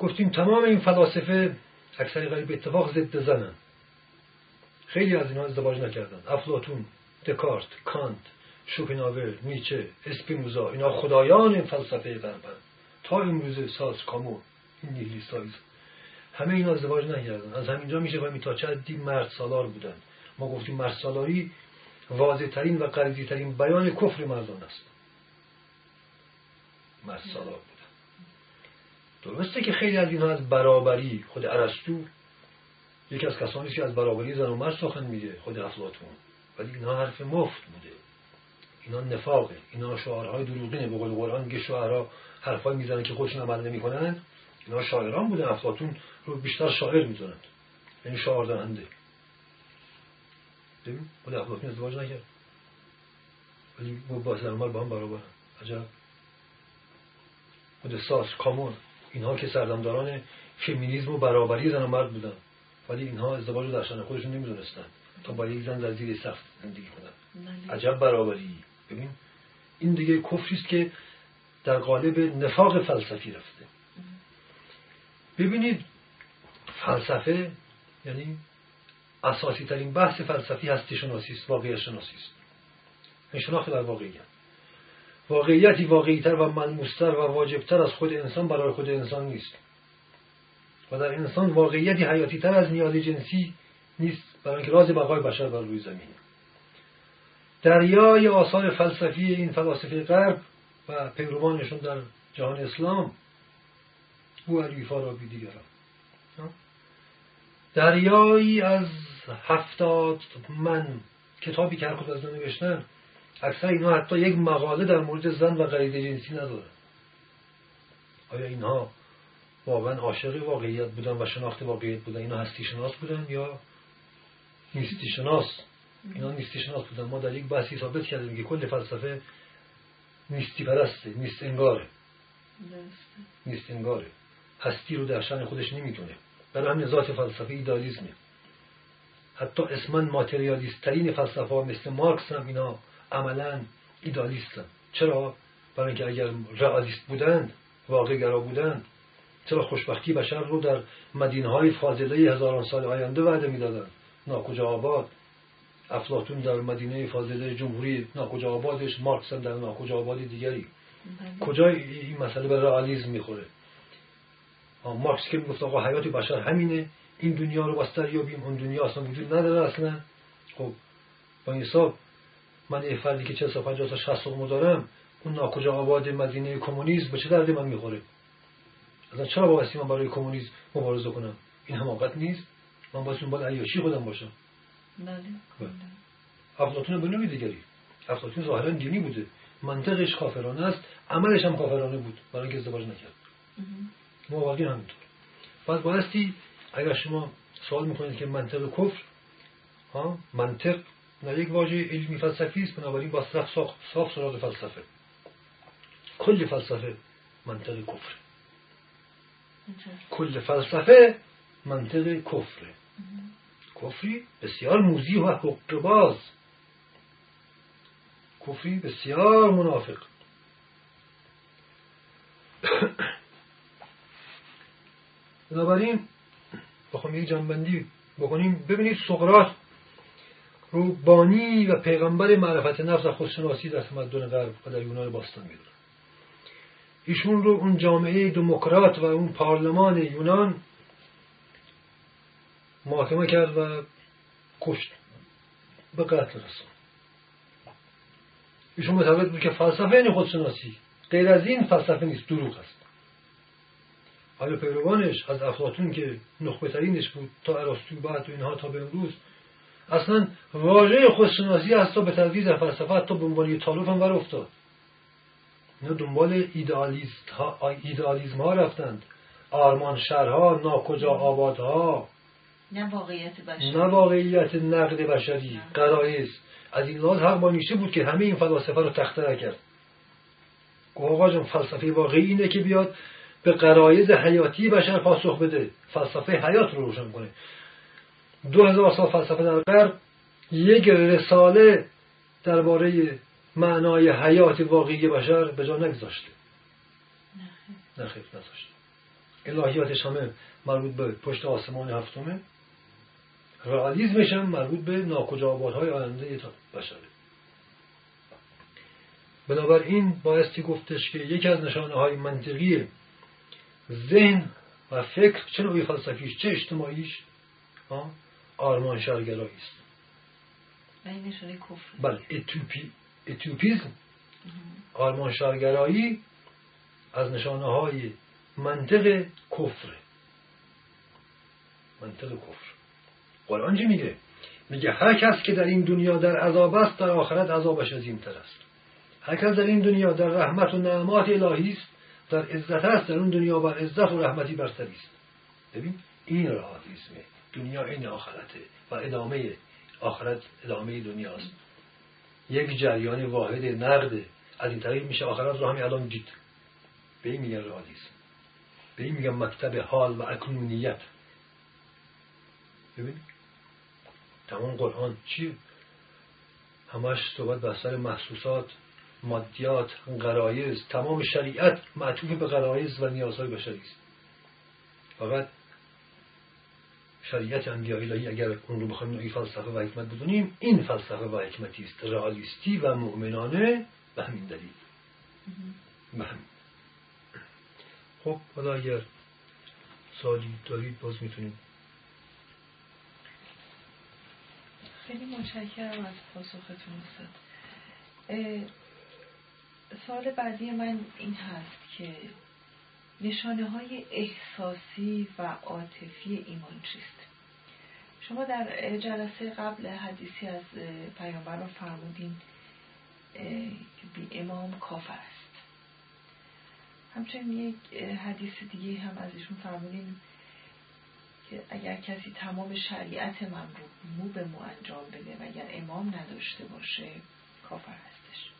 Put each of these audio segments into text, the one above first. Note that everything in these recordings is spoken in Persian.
گفتیم تمام این فلاسفه اکثری غریب اتفاق ضد زنن. خیلی از اینها ازدواج نکردن. افلاتون دکارت کانت شوپنهاور نیچه اسپینوزا اینا خدایان این فلسفه غربن. تا امروز ساز کامو این نیهیلیستایز همه اینا ازدواج نکردن. از همینجا میشه فهمید تا چه حدی مرد سالار بودن. ما گفتیم مرد سالاری واضح و قریزی ترین بیان کفر مردان است. مرد سالار. درسته که خیلی از اینها از برابری خود ارسطو یکی از کسانی که از برابری زن و مرد سخن میگه خود افلاطون. ولی اینها حرف مفت بوده. اینا نفاقه. اینا شعارهای دروغینه. به قول قرآن میگه شعرها حرفایی می‌زنن که خودشون عمل نمی‌کنن. اینا شاعران بودن. افلاطون رو بیشتر شاعر می‌دونند یعنی شعار دهنده. ببین خود افلاطون ازدواج نکرد. ولی با زن با هم برابر عجب. خود ساس کامون. اینها که سردمداران فمینیزم و برابری زن و مرد بودن. ولی اینها ازدواج رو در شان خودشون نمی‌دونستن. تا با یک زن در زیر سخت زندگی کنن. بله. عجب برابری. ببین این دیگه کفری است که در قالب نفاق فلسفی رفته. ببینید فلسفه یعنی اساسی ترین بحث فلسفی هستی شناسی است واقعیت شناسی است. این شناخت در واقعیت. واقعیتی واقعیتر و ملموستر و واجبتر از خود انسان برای خود انسان نیست. و در انسان واقعیتی حیاتی تر از نیاز جنسی نیست برای اینکه راز بقای بشر بر روی زمین. دریای آثار فلسفی این فلاسفه غرب و پیروانشون در جهان اسلام او علی فارابی دیگران. دریایی از هفتاد من کتابی که هر از نوشتن اکثر اینها حتی یک مقاله در مورد زن و غریزه جنسی ندارن آیا اینها واقعا عاشق واقعیت بودن و شناخت واقعیت بودن؟ اینا هستی شناس بودن یا نیستی شناس اینا نیستی شناس بودن. ما در یک بحثی ثابت کردیم که کل فلسفه نیستی پرسته نیست انگاره. نیست انگاره. هستی رو در شان خودش نمی‌تونه. برای همین ذات فلسفه ایدالیزمه حتی اسمن ماتریالیست ترین فلسفه مثل مارکس هم اینا عملا ایدالیستن. چرا؟ برای اینکه اگر رئالیست بودند واقع گرا بودند چرا خوشبختی بشر رو در مدینه های فاضله هزاران سال آینده وعده می‌دادن؟ ناکجا آباد. افلاتون در مدینه فاضله جمهوری ناکجا آبادش مارکس در ناکجا آباد دیگری. بله. کجا این مسئله به رئالیسم می‌خوره؟ مارکس که می‌گفت آقا حیات بشر همینه این دنیا رو بستر یابیم اون دنیا اصلا وجود نداره اصلا. خب با این حساب من یه فردی که 40 50 تا 60 دارم اون ناکجا آباد مدینه کمونیسم به چه دردی من می‌خوره؟ اصلا چرا بایستی من برای کمونیسم مبارزه کنم؟ این حماقت نیست. من باید باید عیاشی خودم باشم. بله, بله. افلاطون به نوعی دیگری. افلاطون ظاهرا دینی بوده. منطقش کافرانه است. عملش هم کافرانه بود. برای اینکه ازدواج نکرد. مواقعی همینطور. پس بایستی اگر شما سوال می‌کنید که منطق کفر ها منطق نه یک واژه علمی فلسفی است بنابراین با صاف صاف سراغ فلسفه. کل فلسفه منطق کفر کل فلسفه منطق کفره. کفری بسیار موزی و حق باز. کفری بسیار منافق. بنابراین بخوام یک جنبندی بکنیم. ببینید سقراط رو بانی و پیغمبر معرفت نفس و خودشناسی در تمدن غرب و در یونان باستان می‌دونن. ایشون رو اون جامعه دموکرات و اون پارلمان یونان محاکمه کرد و کشت به قتل رسون ایشون متوجه بود که فلسفه یعنی خودشناسی غیر از این فلسفه نیست دروغ است. حالا پیروانش از افلاطون که نخبه ترینش بود تا ارسطو بعد و اینها تا به امروز اصلا واژه خودشناسی تا به تدریج در فلسفه تا به عنوان تالوف هم بر افتاد. اینا دنبال ایدالیست ها ایدالیزم ها رفتند. آرمان شهرها ناکجا آبادها. نه واقعیت بشری. نه واقعیت نقد بشری قرائز از این لحاظ حق با نیشه بود که همه این فلاسفه رو تخته کرد. آقا جان فلسفه واقعی اینه که بیاد به قرایز حیاتی بشر پاسخ بده. فلسفه حیات رو روشن کنه. دو هزار سال فلسفه در غرب یک رساله درباره معنای حیات واقعی بشر به جا نگذاشته. نخیر نذاشته. الهیاتش همه مربوط به پشت آسمان هفتمه. رئالیسمش هم مربوط به ناکجا های آینده بشره. بنابراین بایستی گفتش که یکی از نشانه های منطقی ذهن و فکر چه نوعی فلسفیش چه اجتماعیش آرمان شرگرایی است. بله اتوپی اتوپیزم آرمان شرگرایی از نشانه های منطق کفر. منطق کفر. قرآن چی میگه؟ میگه هر کس که در این دنیا در عذاب است در آخرت عذابش عظیمتر است. هر کس در این دنیا در رحمت و نعمات الهی است در عزت است در اون دنیا بر عزت و رحمتی برتری است. ببین این رهاتیسمه دنیا این آخرته و ادامه آخرت ادامه دنیاست. یک جریان واحد نقده از این طریق میشه آخرت رو همین الان دید. به این میگن رهاتیسم به این میگن مکتب حال و اکنونیت ببین تمام قرآن چیه همش صحبت بستر محسوسات مادیات غرایز تمام شریعت معطوف به غرایز و نیازهای بشری است فقط شریعت انبیاء اگر اون رو بخوایم نوعی فلسفه و حکمت بدونیم این فلسفه و حکمتی است. رئالیستی و مؤمنانه به همین دلیل. به همین. خب حالا اگر سالی دارید باز می‌تونید خیلی متشکرم از پاسختون. استاد سال بعدی من این هست که نشانه های احساسی و عاطفی ایمان چیست؟ شما در جلسه قبل حدیثی از پیامبر رو فرمودین بی امام کافر است. همچنین یک حدیث دیگه هم از ایشون فرمودین که اگر کسی تمام شریعت من رو مو به مو انجام بده و اگر امام نداشته باشه کافر هستش.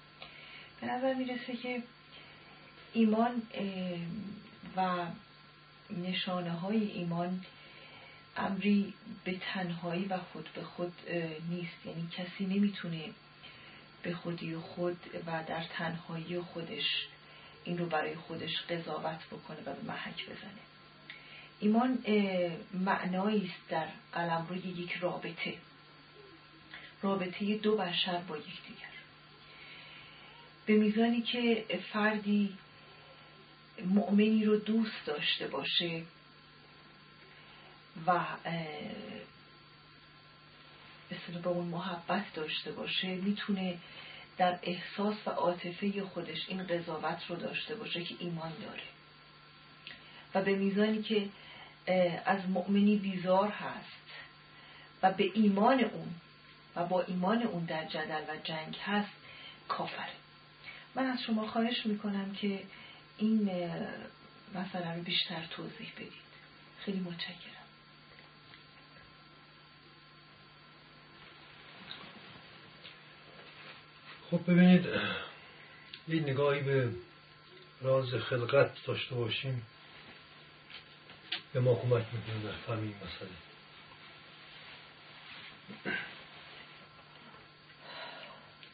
به نظر می‌رسه که ایمان و نشانه های ایمان امری به تنهایی و خود به خود نیست. یعنی کسی نمی‌تونه به خودی خود و در تنهایی خودش این رو برای خودش قضاوت بکنه و به محک بزنه. ایمان معنایی است در قلم روی یک رابطه. رابطه دو بشر با یکدیگر. به میزانی که فردی مؤمنی رو دوست داشته باشه و به با اون محبت داشته باشه می‌تونه در احساس و عاطفه خودش این قضاوت رو داشته باشه که ایمان داره. و به میزانی که از مؤمنی بیزار هست و به ایمان اون و با ایمان اون در جدل و جنگ هست کافره. من از شما خواهش می‌کنم که این مسئله رو بیشتر توضیح بدید. خیلی متشکرم. خب ببینید یه نگاهی به راز خلقت داشته باشیم. به ما کمک می‌کنه در فهم این مسئله.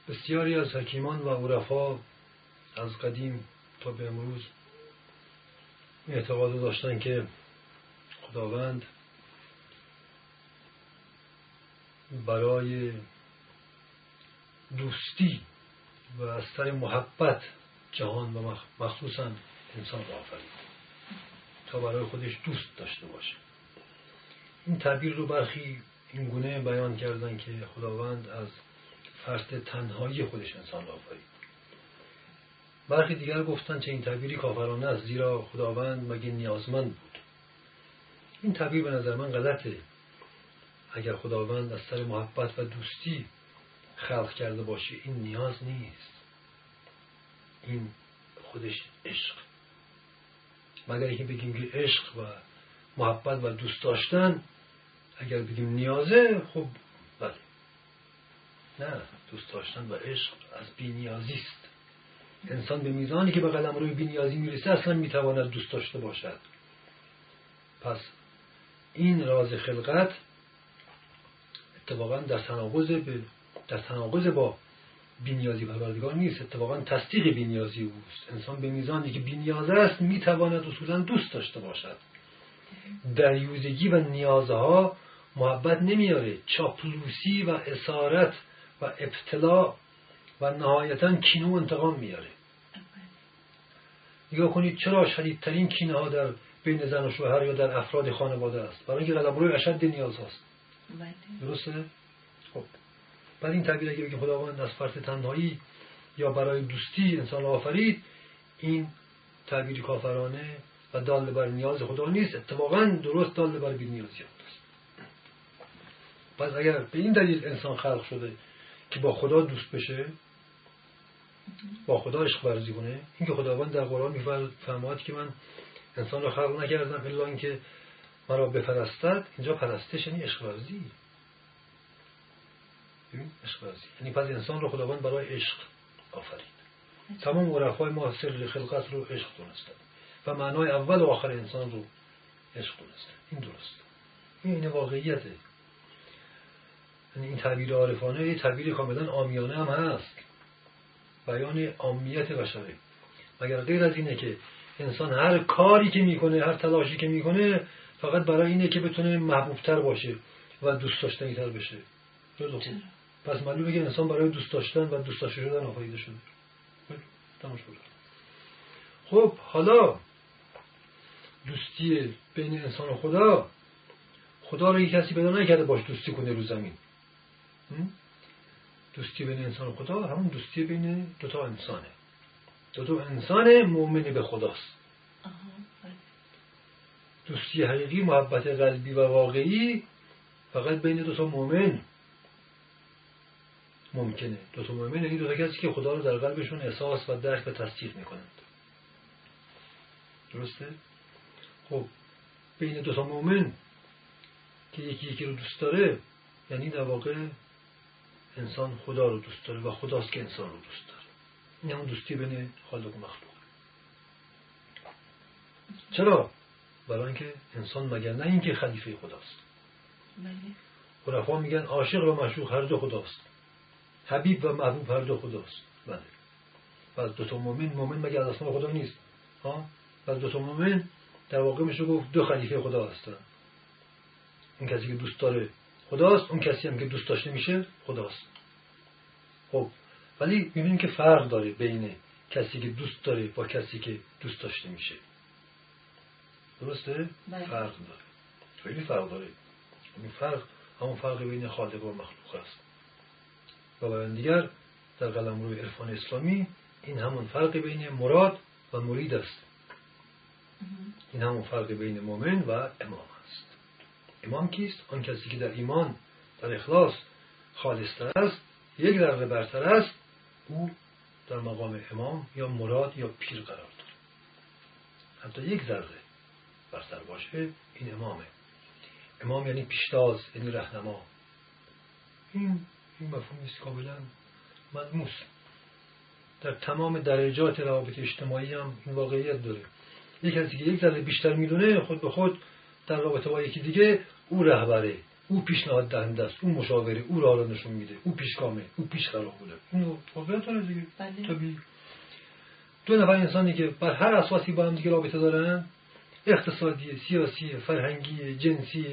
بسیاری از حکیمان و عرفا از قدیم تا به امروز اعتقاد داشتن که خداوند برای دوستی و از سر محبت جهان و مخصوصا انسان را آفرید. تا برای خودش دوست داشته باشه. این تعبیر رو برخی این گونه بیان کردن که خداوند از فرط تنهایی خودش انسان را آفرید. برخی دیگر گفتن چه این تعبیری کافرانه است زیرا خداوند مگه نیازمند بود. این تعبیر به نظر من غلطه. اگر خداوند از سر محبت و دوستی خلق کرده باشه این نیاز نیست. این خودش عشق. مگر اینکه بگیم که عشق و محبت و دوست داشتن اگر بگیم نیازه خب بله. نه دوست داشتن و عشق از بینیازی است. انسان به میزانی که به قلم روی بینیازی می‌رسه اصلا می‌تواند دوست داشته باشد. پس این راز خلقت اتفاقا در تناقض به در تناقض با بینیازی پروردگار نیست. اتفاقا تصدیق بینیازی اوست. انسان به میزانی که بینیازه است می‌تواند اصولا دوست داشته باشد. دریوزگی و نیازها محبت نمیاره چاپلوسی و اسارت و ابتلا و نهایتا کینو انتقام میاره نگاه کنید چرا شدیدترین کینه ها در بین زن و شوهر یا در افراد خانواده است؟ برای اینکه روی اشد نیاز هست بله. درسته؟ خب. بعد این تعبیر اگه بگیم خداوند از فرط تنهایی یا برای دوستی انسان آفرید این تعبیر کافرانه و دال بر نیاز خدا نیست. اتفاقا درست دال بر بی‌نیازیات است پس اگر به این دلیل انسان خلق شده که با خدا دوست بشه با خدا عشق ورزی کنه. اینکه خداوند در قرآن میفرماد که من انسان را خلق نکردم الا اینکه مرا بپرستد. اینجا پرستش یعنی عشق ورزی. عشق ورزی. یعنی پس انسان رو خداوند برای عشق آفرید. تمام عرفای ما سر خلقت رو عشق دونستن. و معنای اول و آخر انسان رو عشق دونستن. این درست این این واقعیته. یعنی این تعبیر عارفانه یه تعبیر کاملا آمیانه هم هست. بیان عامیت بشره مگر غیر از اینه که انسان هر کاری که می‌کنه هر تلاشی که می‌کنه فقط برای اینه که بتونه محبوبتر باشه و دوست داشتنی تر بشه خوب پس معلومه که انسان برای دوست داشتن و دوست داشته شدن آفریده شده. خب حالا دوستی بین انسان و خدا خدا رو یک کسی پیدا نکرده باش دوستی کنه رو زمین. دوستی بین انسان و خدا همون دوستی بین دوتا انسانه دوتا انسان مؤمن به خداست. دوستی حقیقی محبت قلبی و واقعی فقط بین دوتا مؤمن ممکنه دوتا مؤمن یعنی دوتا کسی که خدا رو در قلبشون احساس و درک و تصدیق می‌کنند درسته؟ خب بین دوتا مؤمن که یکی یکی رو دوست داره یعنی در واقع انسان خدا رو دوست داره و خداست که انسان رو دوست داره. این همون دوستی بین خالق و مخلوق. چرا؟ برای اینکه انسان مگر نه اینکه خلیفه خداست. بله. عرفا میگن عاشق و مشروق هر دو خداست. حبیب و محبوب هر دو خداست. بله. و از دوتا مومن مومن مگر از خدا نیست. ها؟ و از دوتا مومن در واقع میشه گفت دو خلیفه خدا هستن. این کسی که دوست داره خداست اون کسی هم که دوست داشته میشه خداست. خب ولی می‌بینیم که فرق داره بین کسی که دوست داره با کسی که دوست داشته میشه. درسته؟ بله. فرق داره. خیلی فرق داره. این فرق همون فرق بین خالق و مخلوق است. و بیان دیگر در قلم روی عرفان اسلامی این همون فرق بین مراد و مرید است. این همون فرق بین مؤمن و امام. امام کیست؟ آن کسی که در ایمان در اخلاص خالصتر است یک ذره برتر است او در مقام امام یا مراد یا پیر قرار داره حتی یک ذره برتر باشه این امامه. امام یعنی پیشتاز یعنی رهنما. این این مفهوم است کاملا ملموس در تمام درجات روابط اجتماعی هم این واقعیت داره. یک کسی که یک ذره بیشتر می‌دونه خود به خود در رابطه با یکی دیگه او رهبره او پیشنهاد دهنده است او مشاوره او راه را نشون میده او پیشگامه او پیش قرار بوده. اینو واقعیت داره دیگه. بله. دو نفر انسانی که بر هر اساسی با هم دیگه رابطه دارن اقتصادی سیاسی فرهنگی جنسی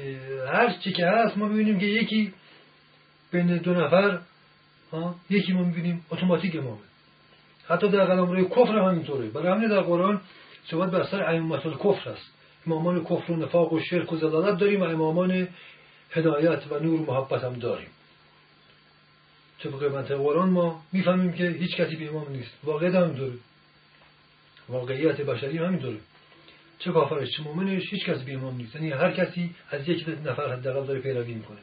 هر چی که هست ما ببینیم که یکی بین دو نفر یکی ما می‌بینیم اتوماتیک امامه. حتی در قلم روی کفر هم اینطوره برای همین در قرآن صحبت بر سر ائمه کفر است. امامان کفر و نفاق و شرک و زلالت داریم و امامان هدایت و نور و محبت هم داریم. طبق منطق قرآن ما می‌فهمیم که هیچ کسی به امام نیست. واقعیت هم داره. واقعیت بشری همین داره. چه کافرش چه مؤمنش هیچ کسی به امام نیست. یعنی هر کسی از یک نفر حداقل داره پیروی می‌کنه.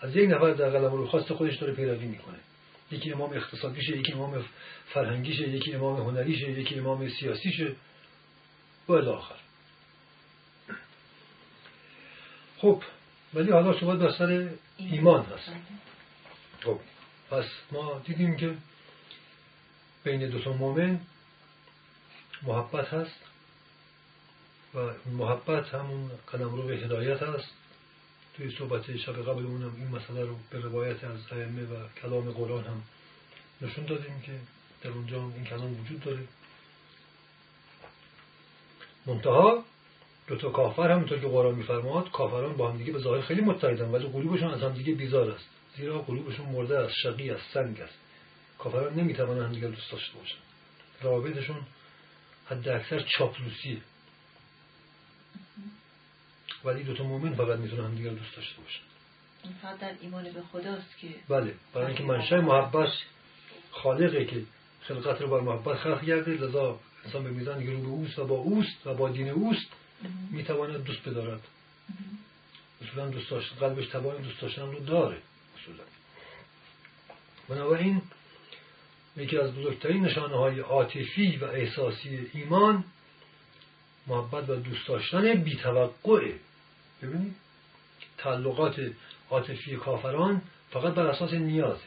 از یک نفر در قلم رو خواست خودش داره پیروی می‌کنه. یکی امام اقتصادیشه یکی امام فرهنگیشه یکی امام هنریشه یکی امام سیاسیشه. و آخر. خب ولی حالا شما در سر ایمان هست خب پس ما دیدیم که بین دو تا مؤمن محبت هست و محبت همون قدم رو به هدایت هست. توی صحبت شب قبلمون هم این مسئله رو به روایت از ائمه و کلام قرآن هم نشون دادیم که در اونجا این کلام وجود داره. منتها دو تا کافر همونطور که قرآن میفرماد کافران با هم دیگه به ظاهر خیلی متحدن ولی قلوبشون از هم دیگه بیزار است. زیرا قلوبشون مرده است شقی است سنگ است. کافران نمی‌توانند همدیگه دوست داشته باشن. رابطشون حد اکثر چاپلوسیه ولی دوتا مؤمن فقط می‌تونن همدیگه دوست داشته باشن. فقط در ایمان به خداست که بله برای اینکه منشأ محبت خالقه که خلقت رو بر محبت خلق کرده لذا انسان به میزان که رو به اوست و با اوست و با دین اوست. می‌تواند دوست بدارد. اصولا دوست داشت قلبش توان دوست داشتن رو داره اصولا. بنابراین یکی از بزرگترین نشانه های عاطفی و احساسی ایمان محبت و دوست داشتن بیتوقعه ببینید تعلقات عاطفی کافران فقط بر اساس نیازه.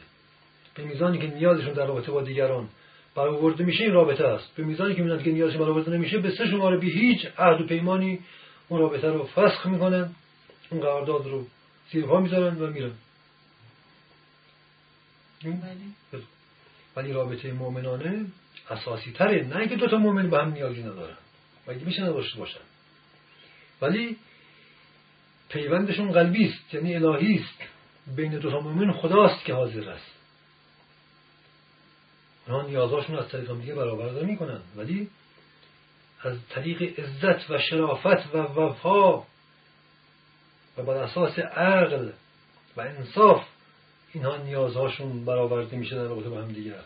به میزانی که نیازشون در رابطه با دیگران برآورده میشه این رابطه است. به میزانی که می‌بینند که نیازشون برآورده نمیشه به سه شماره بی هیچ عهد و پیمانی اون رابطه رو فسخ می‌کنن اون قرارداد رو زیر پا می‌ذارن و میرن. بله. ولی رابطه مؤمنانه اساسی تره. نه اینکه دو تا مؤمن به هم نیازی ندارن. مگه میشه نداشته باشن؟ ولی پیوندشون قلبی است یعنی الهی است. بین دو تا مؤمن خداست که حاضر است. اونها نیازاشون از طریق دیگه برآورده می‌کنن. ولی از طریق عزت و شرافت و وفا و بر اساس عقل و انصاف اینها نیازهاشون برآورده میشه در رابطه با هم دیگر.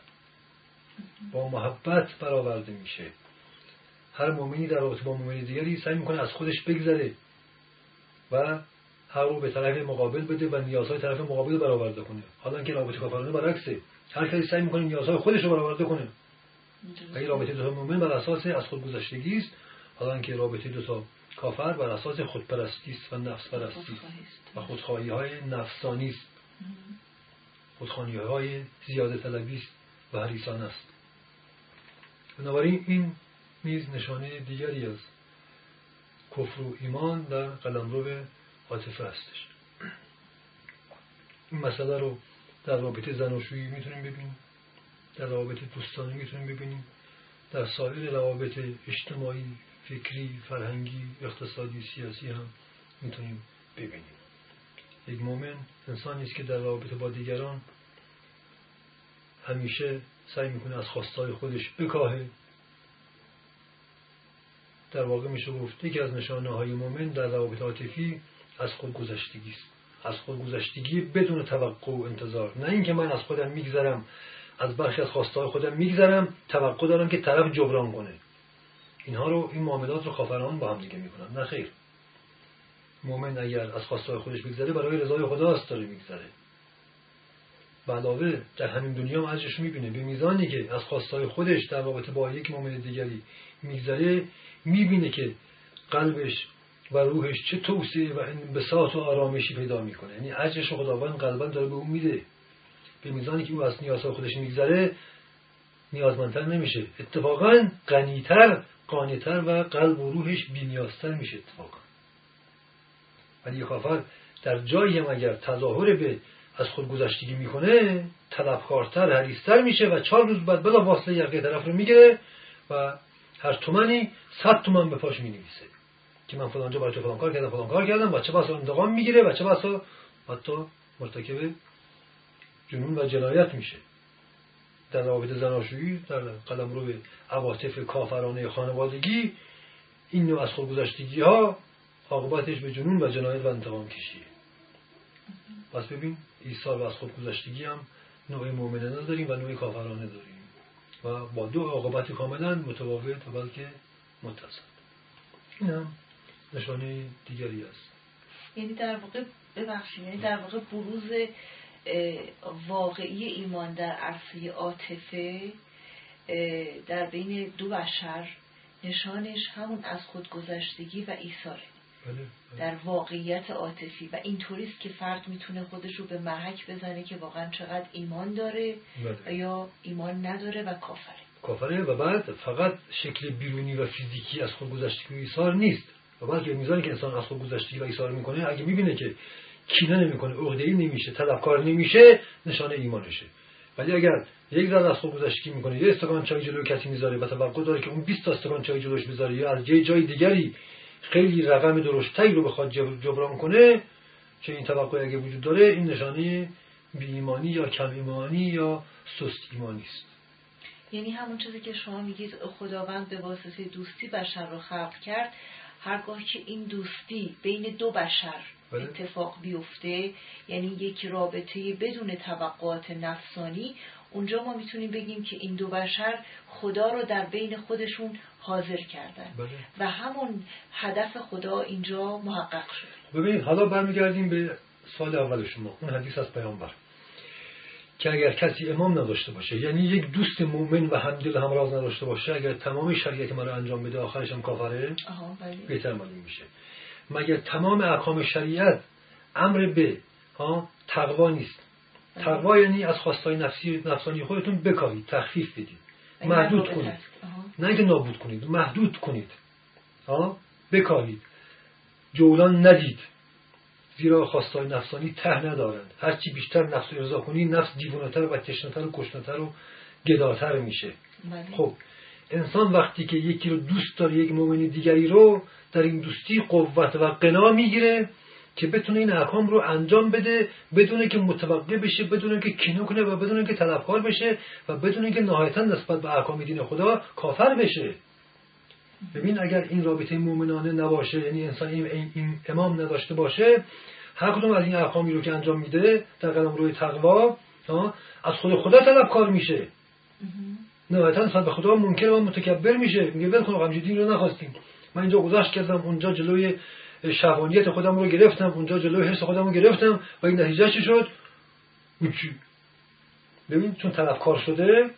با محبت برآورده میشه. هر مؤمنی در رابطه با مؤمن دیگری سعی می‌کنه از خودش بگذره و هر رو به طرف مقابل بده و نیازهای طرف مقابل برآورده کنه. حالا که رابطه کافرانه برعکسه. هر کسی سعی می‌کنه نیازهای خودش رو برآورده کنه. و این رابطه دو مؤمن بر اساس از خود گذشتگی است حالا که رابطه دو تا کافر بر اساس خودپرستی است و نفس پرستی و خودخواهی های نفسانی است. خودخواهی های زیاده طلبی است و حریصان است. بنابراین این نیز نشانه دیگری از کفر و ایمان در قلمرو عاطفه هستش. این مسئله رو در رابطه زناشویی می‌تونیم ببینیم. در روابط دوستانه می‌تونیم ببینیم. در سایر روابط اجتماعی فکری فرهنگی اقتصادی سیاسی هم می‌تونیم ببینیم. یک مؤمن انسانی است که در رابطه با دیگران همیشه سعی می‌کنه از خواستهای خودش بکاهه. در واقع میشه گفت یکی از نشانه های مؤمن در روابط عاطفی از خود گذشتگی است. از خود گذشتگی بدون توقع و انتظار. نه اینکه من از خودم میگذرم از برخی از خواستهای خودم میگذرم توقع دارم که طرف جبران کنه. اینها رو این معاملات رو خافران با هم دیگه می‌کنن. نه خیر. مؤمن اگر از خواستهای خودش بگذره برای رضای خداست داره میگذره. علاوه در همین دنیا هم ازش می‌بینه. به میزانی که از خواستهای خودش در رابطه با یک مؤمن دیگری میگذره می‌بینه که قلبش و روحش چه توسعه و انبساط و آرامشی پیدا می‌کنه. یعنی اجرش خداوند قلبا داره به اون میده. به میزانی که او از نیازهای خودش میگذره نیازمندتر نمیشه. اتفاقا غنیتر قانیتر و قلب و روحش بینیازتر میشه اتفاقا. ولی کافر در جایی هم اگر تظاهر به از خود گذشتگی می‌کنه طلبکارتر حریستر میشه و چهار روز بعد بلا واسطه یقه طرف رو می‌گیره و هر تومنی صد تومن به پاش می‌نویسه. که من فلانجا برای تو فلان کار کردم فلان کار کردم بچه بسا انتقام می‌گیره بچه بسا حتی مرتکب جنون و جنایت میشه. در روابط زناشویی در قلم رو به عواطف کافرانه خانوادگی این نوع از خودگذشتگی ها عاقبتش به جنون و جنایت و انتقام کشیه. پس ببین ایثار و از خودگذشتگی هم نوع مؤمنانه داریم و نوع کافرانه داریم. و با دو عاقبت کاملا متفاوت و بلکه متصل. این هم نشانه دیگری است. یعنی در واقع ببخشید یعنی در واقع بروز واقعی ایمان در عرصه عاطفه در بین دو بشر نشانش همون از خودگذشتگی و ایثاره. بله، بله. در واقعیت عاطفی. و اینطوریست که فرد می‌تونه خودش رو به محک بزنه که واقعا چقدر ایمان داره بله. و یا ایمان نداره و کافره. کافره و بعد فقط شکل بیرونی و فیزیکی از خودگذشتگی و ایثار نیست. و بعد میزانی که انسان از خودگذشتگی و ایثار می‌کنه اگه می‌بینه که کینه نمی‌کنه عقده‌ای نمیشه طلبکار نمیشه نشانه ایمانشه. ولی اگر یک ذره از خوب گذشتگی می‌کنه یه استکان چای جلوی کسی می‌ذاره و توقع داره که اون 20 تا استکان چای جلوش بذاره یا از یه جای دیگری خیلی رقم درشتایی رو بخواد جبران کنه چه این توقع اگه وجود داره این نشانه بی ایمانی یا کم ایمانی یا سست ایمانی است. یعنی همون چیزی که شما میگید خداوند به واسطه دوستی بشر رو خلق کرد هرگاه که این دوستی بین دو بشر بله. اتفاق بیفته یعنی یک رابطه بدون توقعات نفسانی اونجا ما می‌تونیم بگیم که این دو بشر خدا رو در بین خودشون حاضر کردن بله. و همون هدف خدا اینجا محقق شد ببینید حالا برمیگردیم به سال اول شما اون حدیث از پیامبر که اگر کسی امام نداشته باشه یعنی یک دوست مؤمن و همدل همراز نداشته باشه اگر تمام شریعت ما رو انجام بده آخرش هم کافره؟ بله. بهتر معلوم میشه. مگر تمام احکام شریعت امر به ها تقوا نیست؟ بله. تقوا یعنی از خواستای نفسی نفسانی خودتون بکاهید تخفیف بدید. محدود کنید. نه اینکه نابود کنید محدود کنید. ها بکاهید جولان ندید. زیرا خواستای نفسانی ته ندارند. هرچی بیشتر نفس ارضا کنی نفس دیوانتر و تشنتر و کشنتر و گداتر میشه. بله. خب انسان وقتی که یکی رو دوست داره یک مؤمن دیگری رو در این دوستی قوت و قنا می‌گیره که بتونه این احکام رو انجام بده بدون که متوقع بشه بدون که کینه کنه و بدون که طلبکار بشه و بدون که نهایتا نسبت به احکام دین خدا کافر بشه. ببین اگر این رابطه مؤمنانه نباشه یعنی انسان این, امام نداشته باشه هر کدوم از این احکامی رو که انجام میده در قلم روی تقوا از خود خدا طلبکار میشه. نهایتا نسبت به خدا ممکن و متکبر میشه. میگه ول کن دین رو نخواستیم. من اینجا گذشت کردم اونجا جلوی شهوانیت خودم رو گرفتم اونجا جلوی حس خودم رو گرفتم و این نتیجه چی شد؟ ببین چون طرفکار شده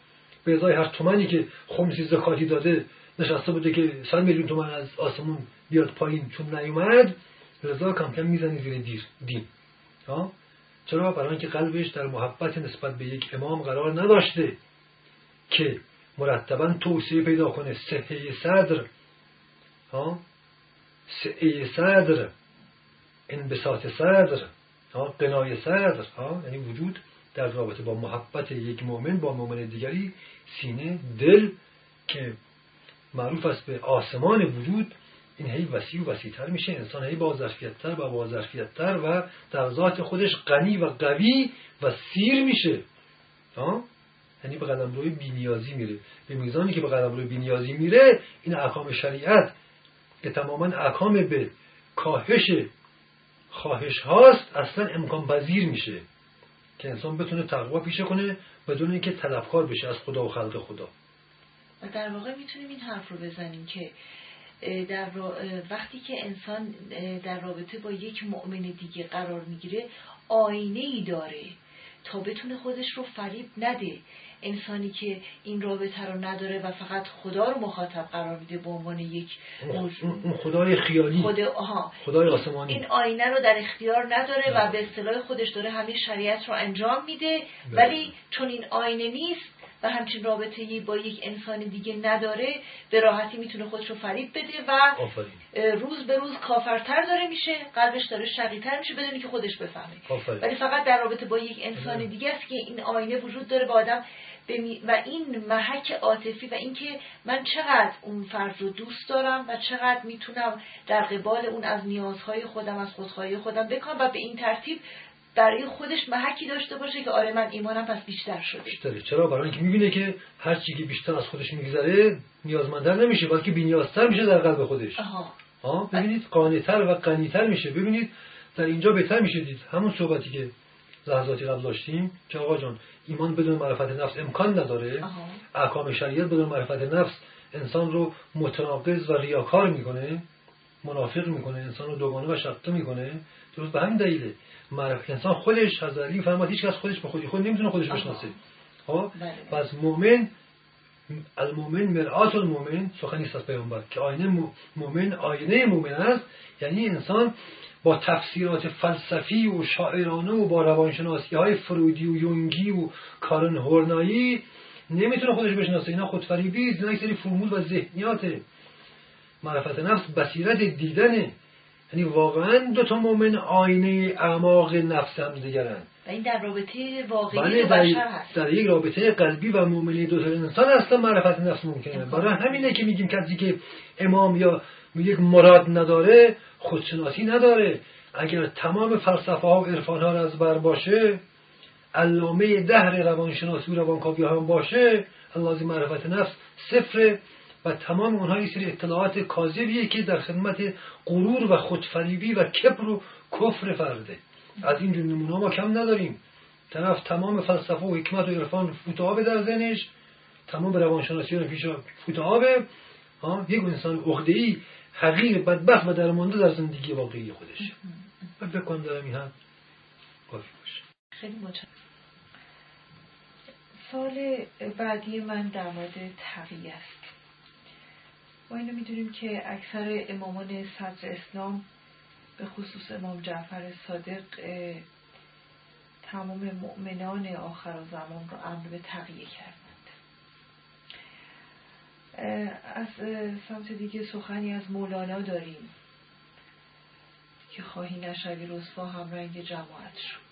به ازای هر تومنی که خمسی زکاتی داده نشسته بوده که 100 میلیون تومن از آسمون بیاد پایین چون نیومد رضا کم کم می‌زنی زیر دیر دین ها؟ چرا؟ برای اینکه قلبش در محبت نسبت به یک امام قرار نداشته که مرتبا توصیه پیدا کنه صحه صدر. ها؟ سعه صدر انبساط صدر. قنای صدر. یعنی وجود در رابطه با محبت یک مؤمن با مؤمن دیگری سینه دل که معروف است به آسمان وجود این هی وسیع و وسیعتر میشه. انسان هی با ظرفیتتر و با ظرفیتتر و در ذات خودش غنی و قوی و سیر میشه. یعنی به قدم روی بینیازی میره. به میزانی که به قدم روی بینیازی میره این احکام شریعت که تماما احکام به کاهش خواهش هاست اصلا امکان پذیر میشه. که انسان بتونه تقوا پیشه کنه بدون اینکه طلبکار بشه از خدا و خلق خدا. و در واقع می‌تونیم این حرف رو بزنیم که در وقتی که انسان در رابطه با یک مؤمن دیگه قرار می‌گیره آینه ای داره تا بتونه خودش رو فریب نده. انسانی که این رابطه رو نداره و فقط خدا رو مخاطب قرار میده به عنوان یک اون خدای خیالی. خود آها. خدای آسمانی. این آینه رو در اختیار نداره و به اصطلاح خودش داره همه شریعت رو انجام میده. بله. ولی چون این آینه نیست و همچین رابطه با یک انسان دیگه نداره به راحتی می‌تونه خودش رو فریب بده و روز به روز کافرتر داره میشه قلبش داره شقیتر میشه بدونی که خودش بفهمه. ولی فقط در رابطه با یک انسان دیگه است که این آینه وجود داره با آدم و این محک عاطفی و اینکه من چقدر اون فرد رو دوست دارم و چقدر می‌تونم در قبال اون از نیازهای خودم از خودخواهی خودم بکنم و به این ترتیب برای خودش محکی داشته باشه که آره من ایمانم پس بیشتر شده. بیشتره. چرا؟ برای اینکه می‌بینه که هر چی که بیشتر از خودش میگذره نیازمندتر نمیشه. بلکه بینیازتر میشه در قلب خودش. آها. آه ببینید قانعتر و غنیتر میشه. ببینید در اینجا بهتر میشه دید. همون صحبتی که لحظاتی قبل داشتیم که آقا جان ایمان بدون معرفت نفس امکان نداره. احکام شریعت بدون معرفت نفس انسان رو متناقض و ریاکار می‌کنه منافق می‌کنه انسان رو دوگانه و شقه می‌کنه. درست به همین دلیله. معرفت انسان خودش حضرت فرمود هیچ کس خودش به خودی خود نمی‌تونه خودش بشناسه. ها بله. پس مؤمن المؤمن مرآت المؤمن سخنی است از پیامبر که آینه مؤمن آینه مؤمن است. یعنی انسان با تفسیرات فلسفی و شاعرانه و با روانشناسی های فرودی و یونگی و کارن هورنایی نمی‌تونه خودش بشناسه. اینا خودفریبی اینا سری فرمول و ذهنیات معرفت نفس بصیرت دیدنه یعنی واقعا دو تا مؤمن آینه اعماق نفس هم دیگرن. و این در رابطه واقعی بله بشر هست. در یک رابطه قلبی و مؤمنی دو تا انسان اصلا معرفت نفس ممکنه. برای همینه که میگیم کسی که امام یا یک مراد نداره خودشناسی نداره. اگر تمام فلسفه ها و عرفان ها را از بر باشه علامه دهر روانشناسی و روانکاوی هم باشه اللازم معرفت نفس صفر و تمام اونها یه سری اطلاعات کاذبیه که در خدمت غرور و خودفریبی و کبر و کفر فرده. از این نمونه ما کم نداریم. طرف تمام فلسفه و حکمت و عرفان فوتابه در ذهنش تمام روانشناسی رو پیش فوتابه یک انسان ای حقیر بدبخت و درمانده در زندگی واقعی خودش. و بکن دارم این هم کافی باشه خیلی متشکرم. سال بعدی من در مورد تقیه است. ما اینو می‌دونیم که اکثر امامان صدر اسلام به خصوص امام جعفر صادق تمام مؤمنان آخر زمان رو امر به تقیه کردند. از سمت دیگه سخنی از مولانا داریم که خواهی نشوی رسوا هم رنگ جماعت شد.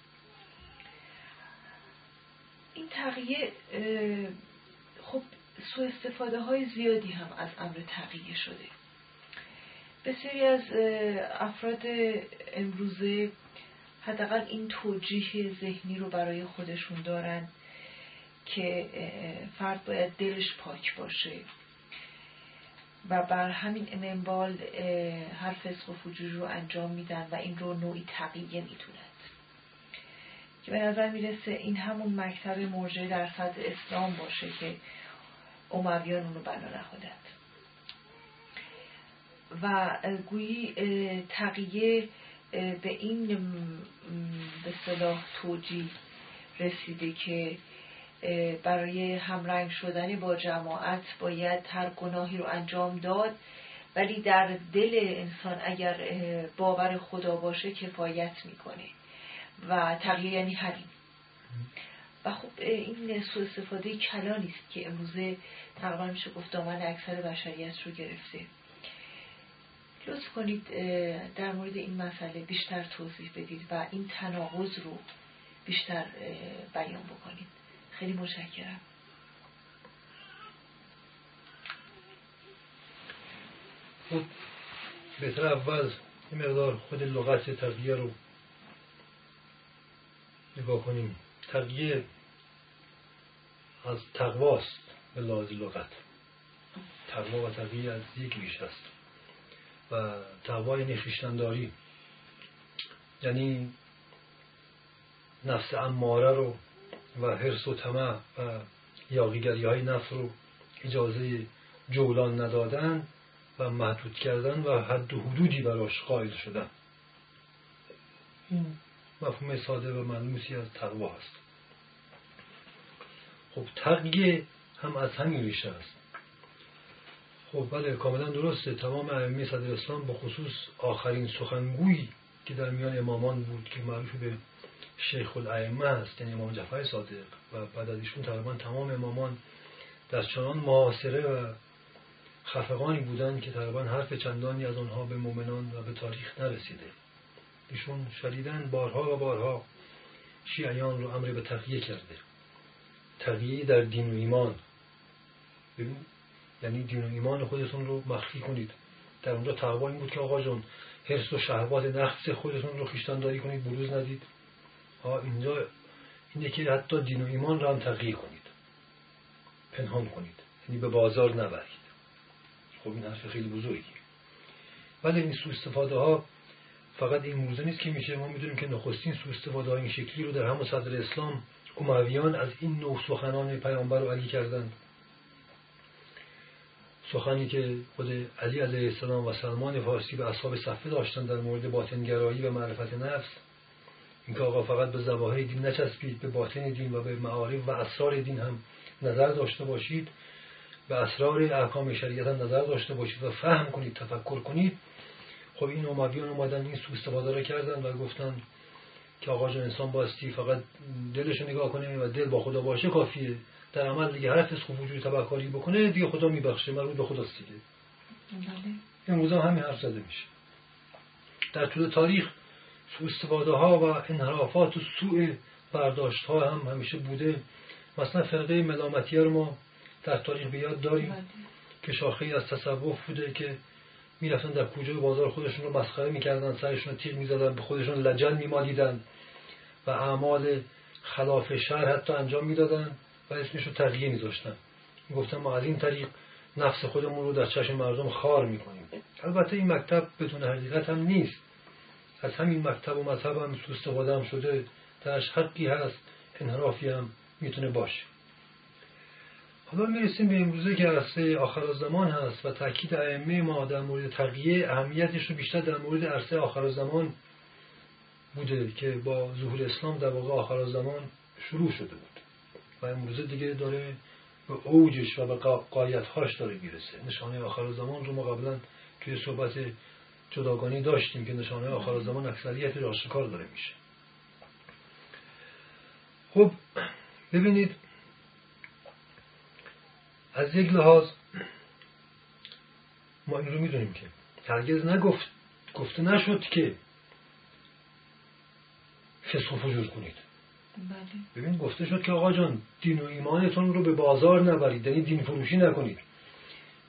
این تقیه سو استفاده های زیادی هم از امر تقیه شده. بسیاری از افراد امروزه حداقل این توجیه ذهنی رو برای خودشون دارن که فرد باید دلش پاک باشه. و بر همین منوال هر فسق و فجور رو انجام میدن و این رو نوعی تقیه می‌تونند که به نظر می‌رسه این همون مکتب مرجع در صدر اسلام باشه که امویان اونو بنا نهادند و گویی تقیه به این به صلاح توجیه رسیده که برای همرنگ شدن با جماعت باید هر گناهی رو انجام داد. ولی در دل انسان اگر باور خدا باشه کفایت می‌کنه. و تقیه یعنی حریم. و خب این سو استفاده کلانی است که امروزه تقریبا میشه گفت دامن اکثر بشریت رو گرفته. لطف کنید در مورد این مسئله بیشتر توضیح بدید و این تناقض رو بیشتر بیان بکنید. خیلی متشکرم. خب بهتر اول این مقدار خود لغت ترقیه رو نگاه کنیم. ترقیه از تقواست به لحاظ لغت. تقوا و تقیه از یک ریش است. و تقوا یعنی خیشتنداری یعنی نفس اماره رو و حرس و طمع و یاقیگری های نفس رو اجازه جولان ندادن و محدود کردن و حد و حدودی براش قائل شدن. این مفهوم ساده و ملموسی از تقوا هست. خب تقیه هم از همین ریشه است. خب بله کاملا درسته. تمام ائمه صدر اسلام به خصوص آخرین سخنگویی که در میان امامان بود که معروف به شیخ الائمه است یعنی امام جعفر صادق و بعد از ایشون تقریبا تمام امامان در چنان معاصره و خفقانی بودند که تقریبا حرف چندانی از آنها به مؤمنان و به تاریخ نرسیده. ایشون شدیدن بارها و بارها شیعیان رو امر به تقیه کرده. تقیه در دین و ایمان. ببین یعنی دین و ایمان خودتون رو مخفی کنید. در اونجا تقوا این بود که آقا جون حرس و شهوات نقص خودتون رو خیشتنداری کنید بروز ندید. ها اینجا اینه که حتی دین و ایمان رو هم تقیه کنید. پنهان کنید. یعنی به بازار نبرید. خب این حرف خیلی بزرگی ولی این سو استفاده ها فقط این موضوع نیست که میشه. ما می‌دونیم که نخستین سو استفاده این شکلی رو در همون صدر اسلام امویان از این نوع سخنان پیامبر و علی کردند. سخنی که خود علی علیه السلام و سلمان فارسی به اصحاب صفه داشتن در مورد باطنگرایی و معرفت نفس اینکه آقا فقط به زواهر دین نچسبید به باطن دین و به معارف و اسرار دین هم نظر داشته باشید به اسرار احکام شریعت هم نظر داشته باشید و فهم کنید تفکر کنید خب این امویان اومدن این سو استفاده را کردن و گفتن که آقا جان انسان باستی فقط دلش نگاه کنه و دل با خدا باشه کافیه. در عمل دیگه هر فسق و وجود تبهکاری بکنه دیگه خدا میبخشه. مربوط به خداست دیگه بله. امروز هم همین حرف زده میشه. در طول تاریخ سوء استفاده ها و انحرافات و سوء برداشت ها هم همیشه بوده. مثلا فرقه ملامتی رو ما در تاریخ به یاد داریم بله. که شاخه از تصوف بوده که می‌رفتن در کوچه بازار خودشون رو مسخره می‌کردن سرشون رو تیغ می‌زدن به خودشون لجن میمالیدن و اعمال خلاف شهر حتی انجام می‌دادن و اسمش رو تغییر میذاشتن. گفتن ما از این طریق نفس خودمون رو در چشم مردم خار می‌کنیم. البته این مکتب بدون حقیقت هم نیست. از همین مکتب و مذهب هم سوء هم شده درش حقی هست انحرافی هم می‌تونه باشه. حالا می‌رسیم به امروزه که عرصه آخر زمان هست و تاکید ائمه ما در مورد تقیه اهمیتش رو بیشتر در مورد عرصه آخر زمان بوده که با ظهور اسلام در واقع آخر زمان شروع شده بود. و امروزه دیگه داره به اوجش و به قایتهاش داره می‌رسه. نشانه آخر زمان رو ما قبلا توی صحبت جداگانی داشتیم که نشانه آخر زمان اکثریت آشکار داره میشه. خب ببینید از یک لحاظ ما این رو می‌دونیم که هرگز نگفت گفته نشد که فسق و فجور کنید. بله. ببین گفته شد که آقا جان دین و ایمانتون رو به بازار نبرید یعنی دین فروشی نکنید.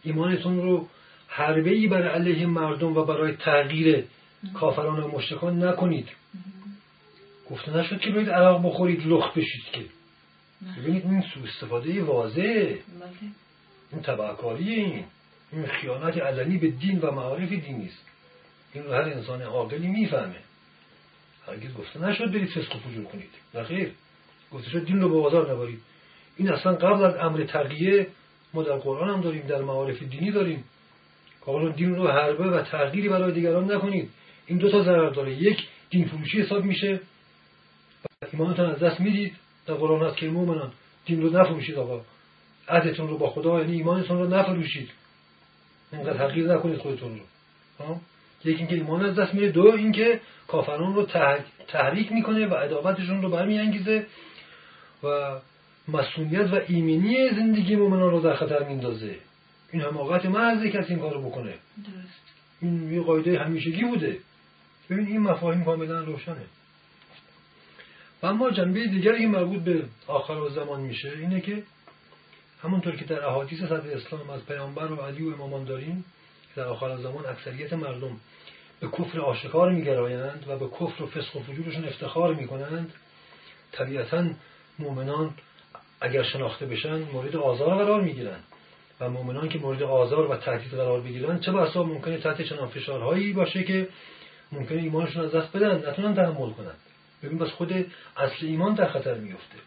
ایمانتون رو حربه ای برای علیه مردم و برای تغییر کافران و مشتکان نکنید. گفته نشد که باید عراق بخورید لخت بشید که. ببینید این سو استفاده واضح بله. این تبعکاری این. این خیانت علنی به دین و معارف دینی است. این رو هر انسان عاقلی می‌فهمه. هرگز گفته نشد برید فسق و فجور کنید. نه خیر. گفته شد دین رو به بازار نبرید. این اصلا قبل از امر ترقیه ما در قرآن هم داریم در معارف دینی داریم. که دین رو حربه و تغییری برای دیگران نکنید. این دو تا ضرر داره. یک دین فروشی حساب میشه. و ایمانتون از دست می‌دید. در قرآن هست که مؤمنان دین رو نفروشید آقا. عهدتون رو با خدا یعنی ایمانتون رو نفروشید. اینقدر تغییر نکنید خودتون رو؟ یکی اینکه ایمان از دست میره دو اینکه کافران رو تحریک می‌کنه و عداوتشون رو برمیانگیزه و مسئولیت و ایمنی زندگی مؤمنان رو در خطر میندازه این حماقت محض کسی این کارو بکنه. درست. این یه قاعده همیشگی بوده. ببین این مفاهیم کاملا روشنه. و اما جنبه دیگری که مربوط به آخر زمان میشه اینه که همونطور که در احادیث صدر اسلام از پیامبر و علی و امامان داریم در آخر زمان اکثریت مردم به کفر آشکار میگرایند و به کفر و فسق و فجورشون افتخار می‌کنند. طبیعتا مؤمنان اگر شناخته بشن مورد آزار قرار می‌گیرند و مؤمنان که مورد آزار و تهدید قرار بگیرن چه بسا ممکنه تحت چنان فشارهایی باشه که ممکنه ایمانشون از دست بدن نتونن تحمل کنن. ببین بس خود اصل ایمان در خطر میفته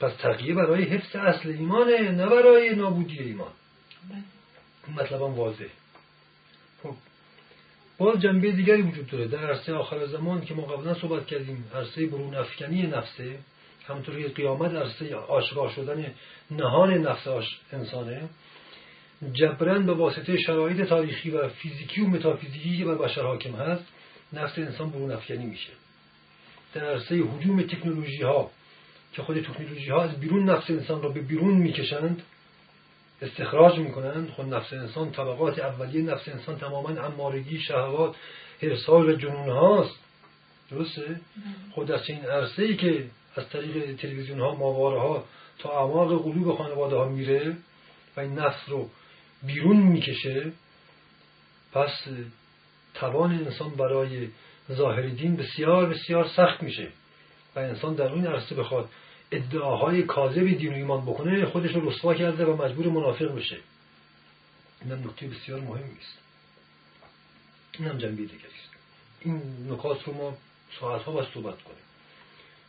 پس تقیه برای حفظ اصل ایمانه نه برای نابودی ایمان. این مطلب هم واضح خب. باز جنبه دیگری وجود داره. در عرصه آخر زمان که ما قبلا صحبت کردیم عرصه برون افکنی نفسه همونطور که قیامت عرصه آشکار شدن نهان نفس انسانه جبران به واسطه شرایط تاریخی و فیزیکی و متافیزیکی که بر بشر حاکم هست نفس انسان برون افکنی میشه. در عرصه حجوم تکنولوژی ها که خود تکنولوژی ها از بیرون نفس انسان را به بیرون می‌کشند استخراج می‌کنند خود نفس انسان طبقات اولیه نفس انسان تماما امارگی شهوات حرسال و جنون هاست درسته؟ خود در این عرصه ای که از طریق تلویزیون ها ماواره ها تا اعماق قلوب خانواده ها میره و این نفس رو بیرون می‌کشه پس توان انسان برای ظاهر دین بسیار بسیار سخت میشه. و انسان در اون عرصه بخواد ادعاهای کاذب دین و ایمان بکنه خودش رو رسوا کرده و مجبور منافق بشه. این هم نکته بسیار مهمی است. این هم جنبه دیگری است. این نکات رو ما ساعتها باید صحبت کنیم.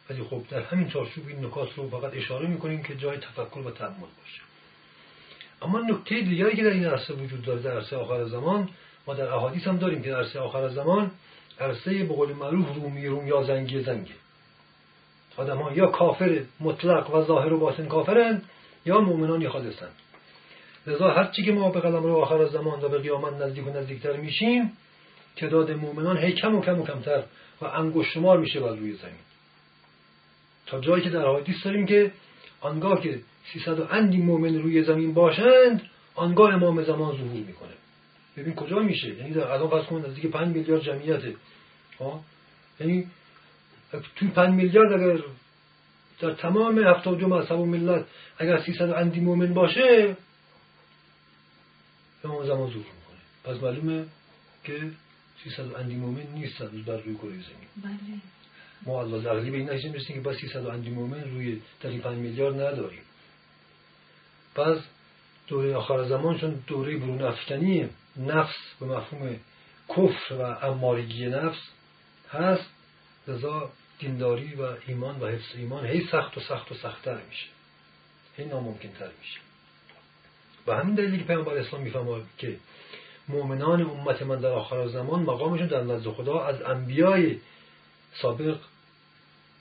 ولی خب در همین چارچوب این نکات رو فقط اشاره می‌کنیم که جای تفکر و تعمل باشه. اما نکته دیگری که در این عرصه وجود داره در عرصه آخر زمان ما در احادیث هم داریم که در عرصه آخر زمان عرصه به قول معروف رومی روم یا زنگی زنگه آدم ها یا کافر مطلق و ظاهر و باطن کافرند یا مؤمنان خالصند لذا هر چی که ما به قلم رو آخر زمان و به قیامت نزدیک و نزدیکتر میشیم تعداد مؤمنان هی کم و کم و کمتر و انگشت شمار میشه بر روی زمین. تا جایی که در حدیث داریم که آنگاه که 300 و اندی مؤمن روی زمین باشند آنگاه امام زمان ظهور می‌کنه. ببین کجا میشه؟ یعنی در الان فرض کن نزدیک 5 میلیارد جمعیت یعنی توی پنج میلیارد اگر در تمام هفتاد دو مذهب و ملت اگر سیصد اندی مومن باشه امام زمان زور می‌کنه. پس معلومه که سیصد اندی مومن نیست روز بر روی کره زمین. بله. ما از عقلی به این نتیجه می‌رسیم که با سیصد اندی مومن روی این پنج میلیارد نداریم. پس دوره آخر زمان چون دوره برون افکنی نفس به مفهوم کفر و امارگی نفس هست لذا دینداری و ایمان و حفظ ایمان هی سخت و سخت و سختتر میشه. هی ناممکن تر میشه. و همین دلیلی که پیامبر اسلام می‌فهمه که مؤمنان امت من در آخر زمان مقامشون در نزد خدا از انبیای سابق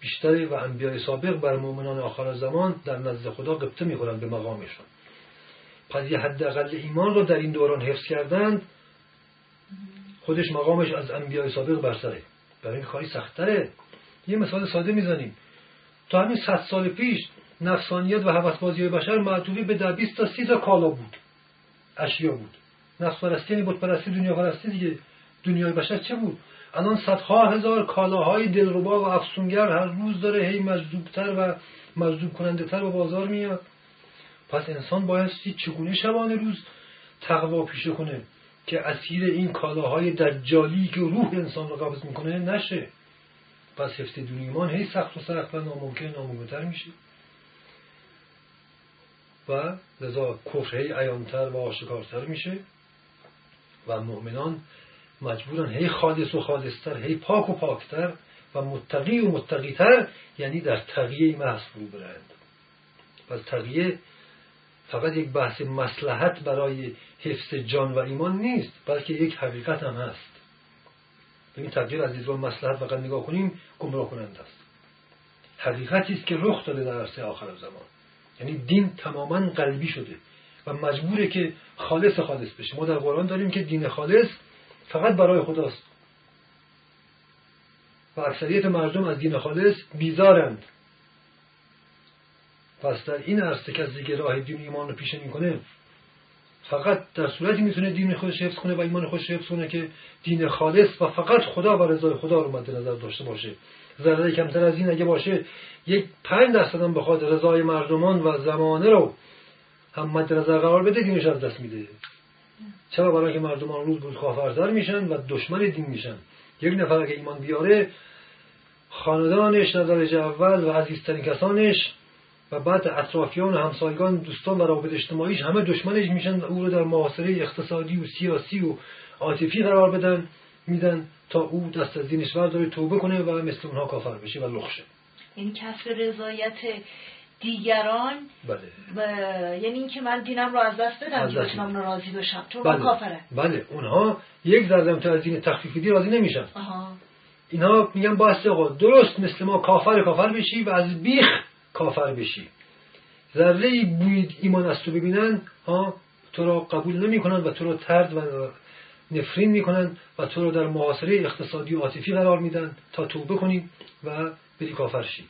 بیشتری و انبیای سابق بر مؤمنان آخر زمان در نزد خدا قبطه می‌خورن به مقامشون. پس یه حداقل ایمان رو در این دوران حفظ کردند. خودش مقامش از انبیای سابق برتره برای این کاری سختره یه مثال ساده می‌زنیم. تا همین صد سال پیش نفسانیت و حوثبازی بشر معطوفی به در 20 تا 30 تا کالا بود. اشیا بود. نفس پرستی یعنی بود پرستی دنیا پرستی دیگه. دنیای بشر چه بود؟ الان صدها هزار کالاهای دلربا و افسونگر هر روز داره هی مجذوبتر و مجذوب کننده تر به بازار میاد. پس انسان باید چگونه شبانه روز تقوا پیشه کنه که اسیر این کالاهای دجالی که روح انسان رو قبض می‌کنه نشه. پس حفظ دون ایمان هی سخت و سخت و ناممکن ناممکنتر میشه. و لذا کفر هی عیانتر و آشکارتر میشه و مؤمنان مجبورن هی خالص و خالصتر هی پاک و پاکتر و متقی و متقیتر یعنی در تقیه محض برند. پس تقیه فقط یک بحث مسلحت برای حفظ جان و ایمان نیست بلکه یک حقیقت هم هست. به این از دیدگاه مسلحت فقط نگاه کنیم گمراه کنند است. حقیقتی است که رخ داده در عرصه آخر زمان. یعنی دین تماما قلبی شده و مجبوره که خالص خالص بشه. ما در قرآن داریم که دین خالص فقط برای خداست. و اکثریت مردم از دین خالص بیزارند. پس در این عرصه که راه دین ایمان رو پیشه می‌کنه فقط در صورتی می‌تونه دین خودش حفظ کنه و ایمان خودش حفظ کنه که دین خالص و فقط خدا و رضای خدا رو مد نظر داشته باشه. ذره کمتر از این اگه باشه یک پنج درصد هم بخواد رضای مردمان و زمانه رو هم مد نظر قرار بده دینش از دست میده. چرا؟ برای که مردمان روز بود کافرتر میشن و دشمن دین میشن. یک نفر اگه ایمان بیاره خاندانش نظر اول و عزیزترین کسانش و بعد اطرافیان و همسایگان دوستان و روابط اجتماعیش همه دشمنش میشن. و او رو در محاصره اقتصادی و سیاسی و عاطفی قرار بدن میدن تا او دست از دینش برداره توبه کنه و مثل اونها کافر بشه و لخشه این کسب رضایت دیگران بله. یعنی اینکه من دینم رو از دست بدم که بتونم راضی بشم. چون بله. کافره. بله. اونها یک ذره تا از دین تخفیفی دی راضی نمیشن. آها. اینها میگن با درست مثل ما کافر کافر بشی و از بیخ کافر بشی. ذره بوید ایمان از تو ببینن ها تو را قبول نمی‌کنن و تو را ترد و نفرین می‌کنن و تو رو در معاصره اقتصادی و عاطفی قرار میدن تا توبه کنی و بری کافر شی.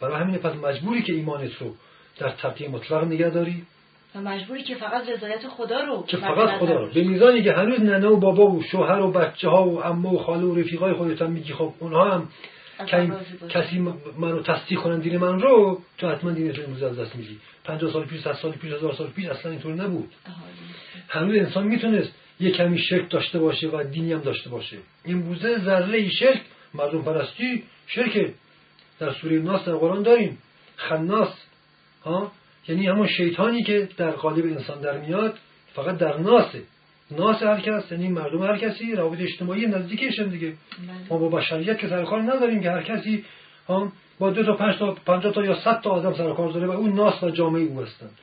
برای همین پس مجبوری که ایمانت رو در تقیه مطلق نگه داری. و مجبوری که فقط رضایت خدا رو که فقط خدا رو. به میزانی که هنوز ننه و بابا و شوهر و بچه ها و عمه و خاله و رفیقای خودت هم میگی خب اونها هم کسی منو تصدیق کنن دین من رو تو حتما دین تو امروز از دست میدی. 50 سال پیش 100 سال پیش 1000 سال پیش اصلا اینطور نبود. هنوز انسان می‌تونست یه کمی شرک داشته باشه و دینی هم داشته باشه. امروزه ذره شرک مردم پرستی شرک. در سوره ناس در قرآن داریم. خناس ها؟ یعنی همون شیطانی که در قالب انسان در میاد فقط در ناسه. ناس هر کس یعنی مردم هر کسی روابط اجتماعی نزدیکشن دیگه. بله. ما با بشریت که سرکار نداریم که هر کسی هم با دو تا پنج تا پنجاه تا یا صد تا آدم سرکار داره و اون ناس و جامعه او هستند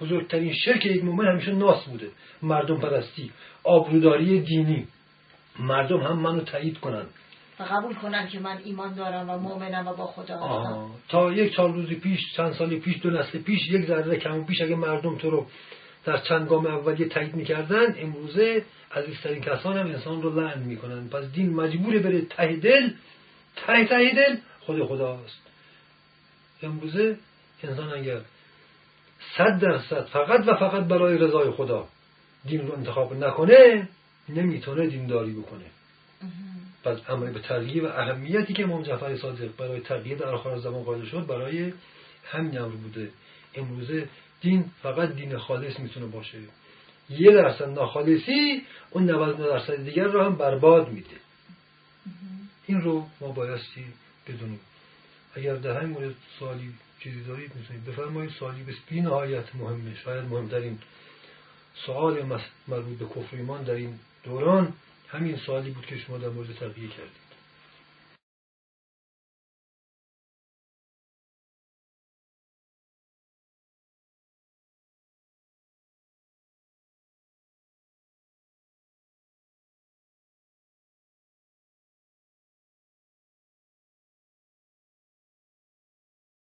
بزرگترین شرک یک مومن همیشه ناس بوده مردم پرستی آبروداری دینی. مردم هم منو تایید کنن. و قبول کنن که من ایمان دارم و مؤمنم و با خدا هستم. تا یک چهار روزی پیش چند سالی پیش دو نسل پیش یک ذره کم پیش اگه مردم تو رو در چند گام اولیه تایید می‌کردن امروزه عزیزترین کسان هم انسان رو لعن می‌کنن. پس دین مجبوره بره ته دل ته ته دل خود خداست. امروزه انسان اگر صد درصد فقط و فقط برای رضای خدا دین رو انتخاب نکنه نمی‌تونه دینداری بکنه. و امر به تغییر و اهمیتی که امام جعفر صادق برای تغییر در آخر زمان قائل شد برای همین امر بوده. امروزه دین فقط دین خالص می‌تونه باشه. یه درصد ناخالصی اون 99 درصد دیگر رو هم برباد میده. این رو ما بایستی بدونیم. اگر در همین مورد سوالی چیزی دارید می‌تونید بفرمایید. سوالی به بی نهایت مهمه. شاید مهمترین سوال مربوط به کفر ایمان در این دوران همین سوالی بود که شما در مورد تقیه کردید.